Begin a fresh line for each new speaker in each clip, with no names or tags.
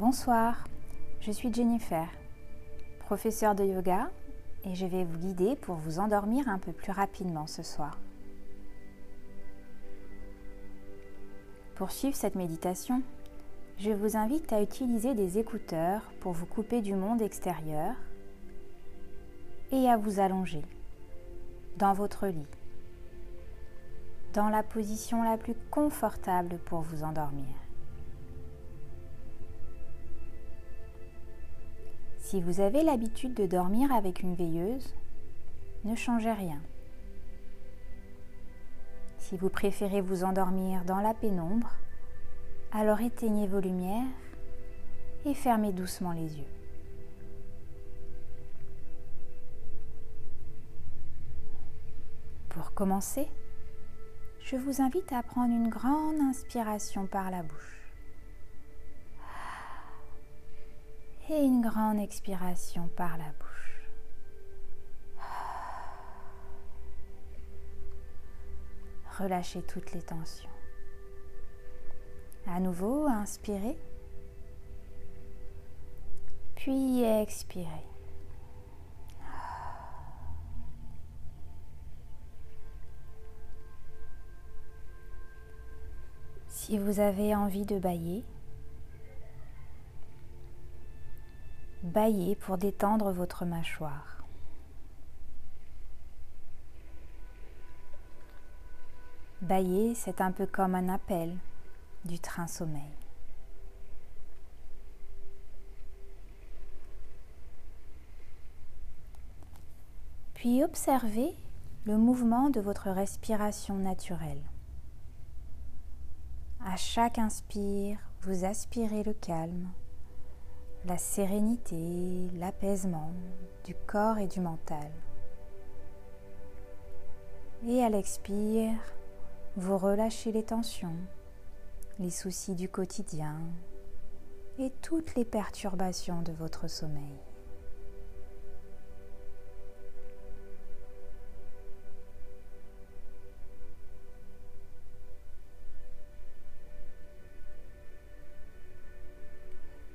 Bonsoir, je suis Jennifer, professeure de yoga et je vais vous guider pour vous endormir un peu plus rapidement ce soir. Pour suivre cette méditation, je vous invite à utiliser des écouteurs pour vous couper du monde extérieur et à vous allonger dans votre lit, dans la position la plus confortable pour vous endormir. Si vous avez l'habitude de dormir avec une veilleuse, ne changez rien. Si vous préférez vous endormir dans la pénombre, alors éteignez vos lumières et fermez doucement les yeux. Pour commencer, je vous invite à prendre une grande inspiration par la bouche. Et une grande expiration par la bouche. Relâchez toutes les tensions. À nouveau, inspirez. Puis expirez. Si vous avez envie de bailler, baillez pour détendre votre mâchoire. Bailler, c'est un peu comme un appel du train sommeil. Puis observez le mouvement de votre respiration naturelle. À chaque inspire, vous aspirez le calme la sérénité, l'apaisement du corps et du mental. Et à l'expire, vous relâchez les tensions, les soucis du quotidien et toutes les perturbations de votre sommeil.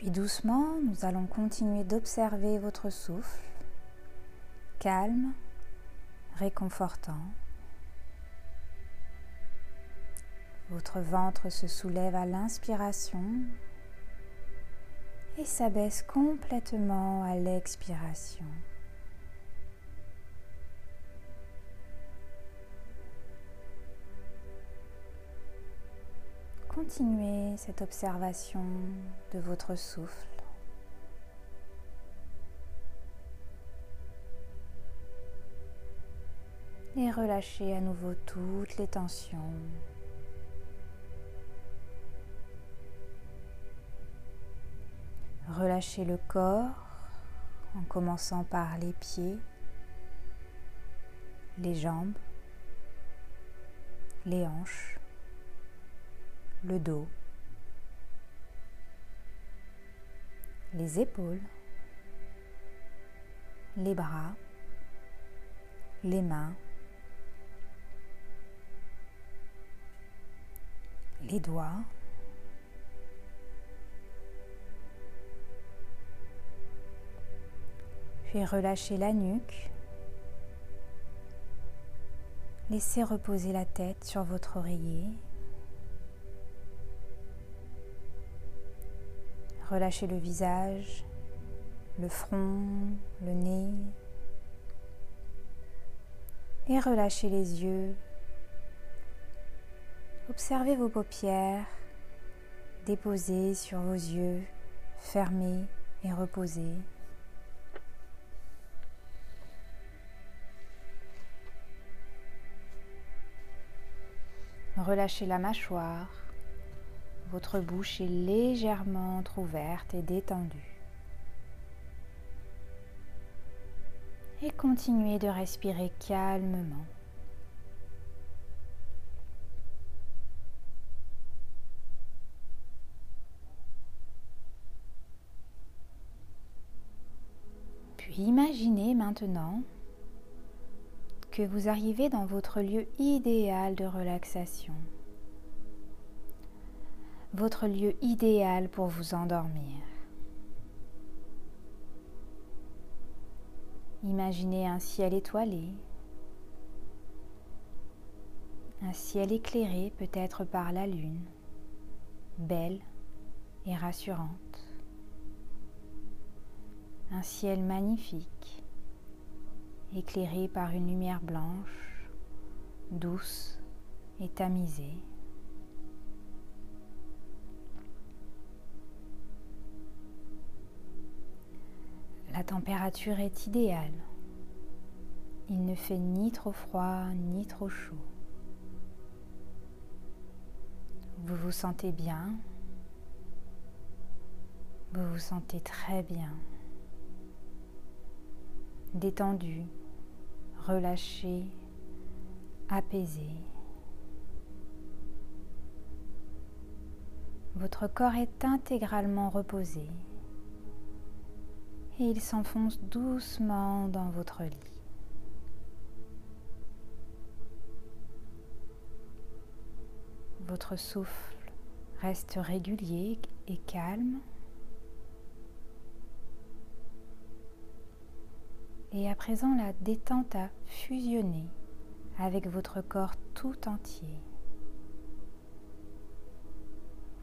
Puis doucement, nous allons continuer d'observer votre souffle, calme, réconfortant. Votre ventre se soulève à l'inspiration et s'abaisse complètement à l'expiration. Continuez cette observation de votre souffle. Et relâchez à nouveau toutes les tensions. Relâchez le corps en commençant par les pieds, les jambes, les hanches le dos, les épaules, les bras, les mains, les doigts, puis relâchez la nuque. Laissez reposer la tête sur votre oreiller Relâchez le visage, le front, le nez. Et relâchez les yeux. Observez vos paupières déposées sur vos yeux, fermés et reposés. Relâchez la mâchoire. Votre bouche est légèrement entr'ouverte et détendue. Et continuez de respirer calmement. Puis imaginez maintenant que vous arrivez dans votre lieu idéal de relaxation votre lieu idéal pour vous endormir. Imaginez un ciel étoilé, un ciel éclairé peut-être par la lune, belle et rassurante, un ciel magnifique, éclairé par une lumière blanche, douce et tamisée. La température est idéale. Il ne fait ni trop froid ni trop chaud. Vous vous sentez bien. Vous vous sentez très bien. Détendu, relâché, apaisé. Votre corps est intégralement reposé et il s'enfonce doucement dans votre lit. Votre souffle reste régulier et calme. Et à présent, la détente a fusionné avec votre corps tout entier.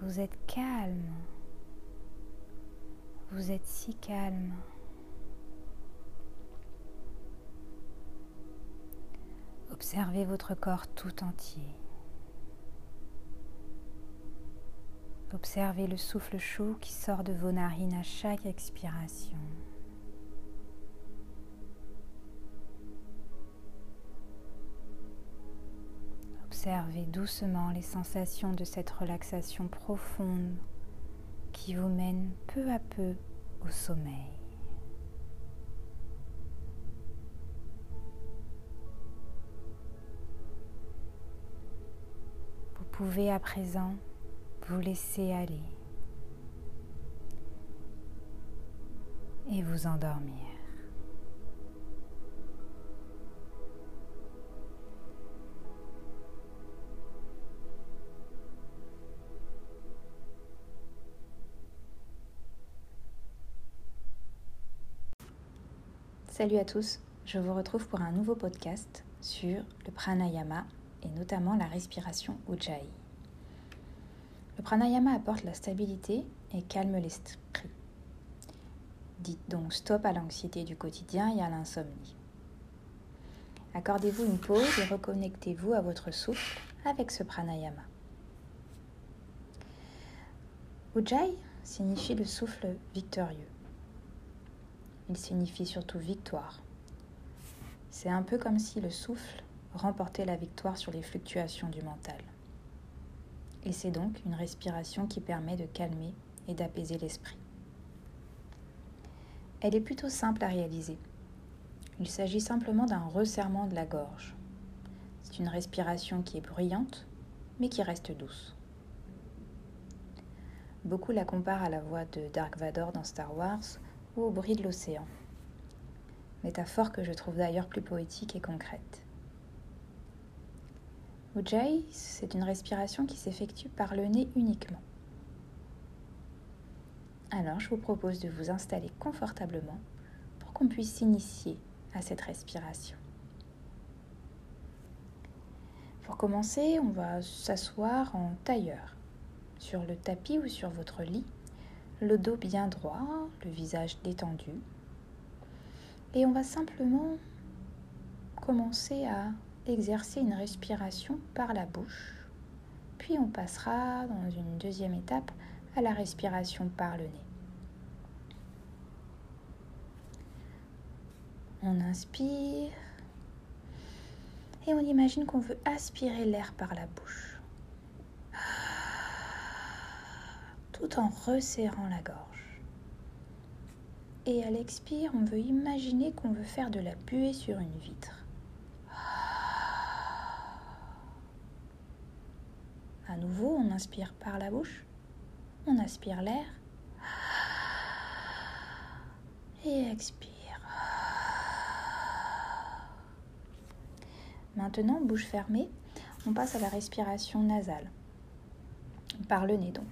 Vous êtes calme. Vous êtes si calme. Observez votre corps tout entier. Observez le souffle chaud qui sort de vos narines à chaque expiration. Observez doucement les sensations de cette relaxation profonde qui vous mène peu à peu au sommeil. Vous pouvez à présent vous laisser aller et vous endormir. Salut à tous, je vous retrouve pour un nouveau podcast sur le pranayama et notamment la respiration Ujjayi. Le pranayama apporte la stabilité et calme l'esprit. Dites donc stop à l'anxiété du quotidien et à l'insomnie. Accordez-vous une pause et reconnectez-vous à votre souffle avec ce pranayama. Ujjayi signifie le souffle victorieux. Il signifie surtout victoire. C'est un peu comme si le souffle remportait la victoire sur les fluctuations du mental et c'est donc une respiration qui permet de calmer et d'apaiser l'esprit. Elle est plutôt simple à réaliser. Il s'agit simplement d'un resserrement de la gorge. C'est une respiration qui est bruyante, mais qui reste douce. Beaucoup la comparent à la voix de Dark Vador dans Star Wars au bruit de l'océan. Métaphore que je trouve d'ailleurs plus poétique et concrète. Ujjayi, c'est une respiration qui s'effectue par le nez uniquement. Alors, je vous propose de vous installer confortablement pour qu'on puisse s'initier à cette respiration. Pour commencer, on va s'asseoir en tailleur, sur le tapis ou sur votre lit, le dos bien droit, le visage détendu. Et on va simplement commencer à exercer une respiration par la bouche. Puis on passera dans une deuxième étape à la respiration par le nez. On inspire et on imagine qu'on veut aspirer l'air par la bouche, tout en resserrant la gorge. Et à l'expire, on veut imaginer qu'on veut faire de la buée sur une vitre. À nouveau, on inspire par la bouche, on aspire l'air et expire. Maintenant, bouche fermée, on passe à la respiration nasale, par le nez donc.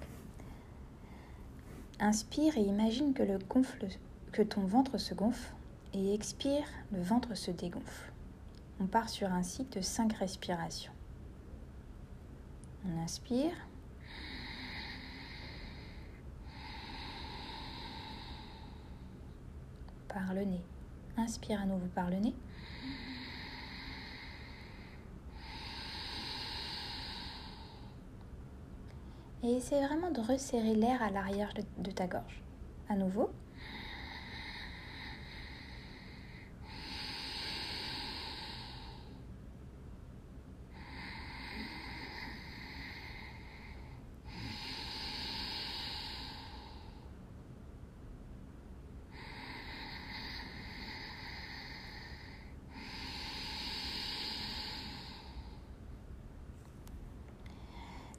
Inspire et imagine que, ton ventre se gonfle Et expire, le ventre se dégonfle. On part sur un cycle de 5 respirations. On inspire. Par le nez. Inspire à nouveau par le nez. Et essaie vraiment de resserrer l'air à l'arrière de ta gorge. À nouveau.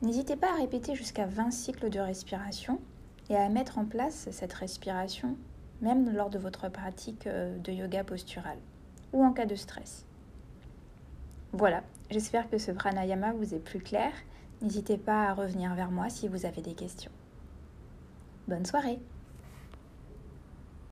N'hésitez pas à répéter jusqu'à 20 cycles de respiration et à mettre en place cette respiration même lors de votre pratique euh, de yoga postural ou en cas de stress. Voilà, j'espère que ce pranayama vous est plus clair. N'hésitez pas à revenir vers moi si vous avez des questions. Bonne soirée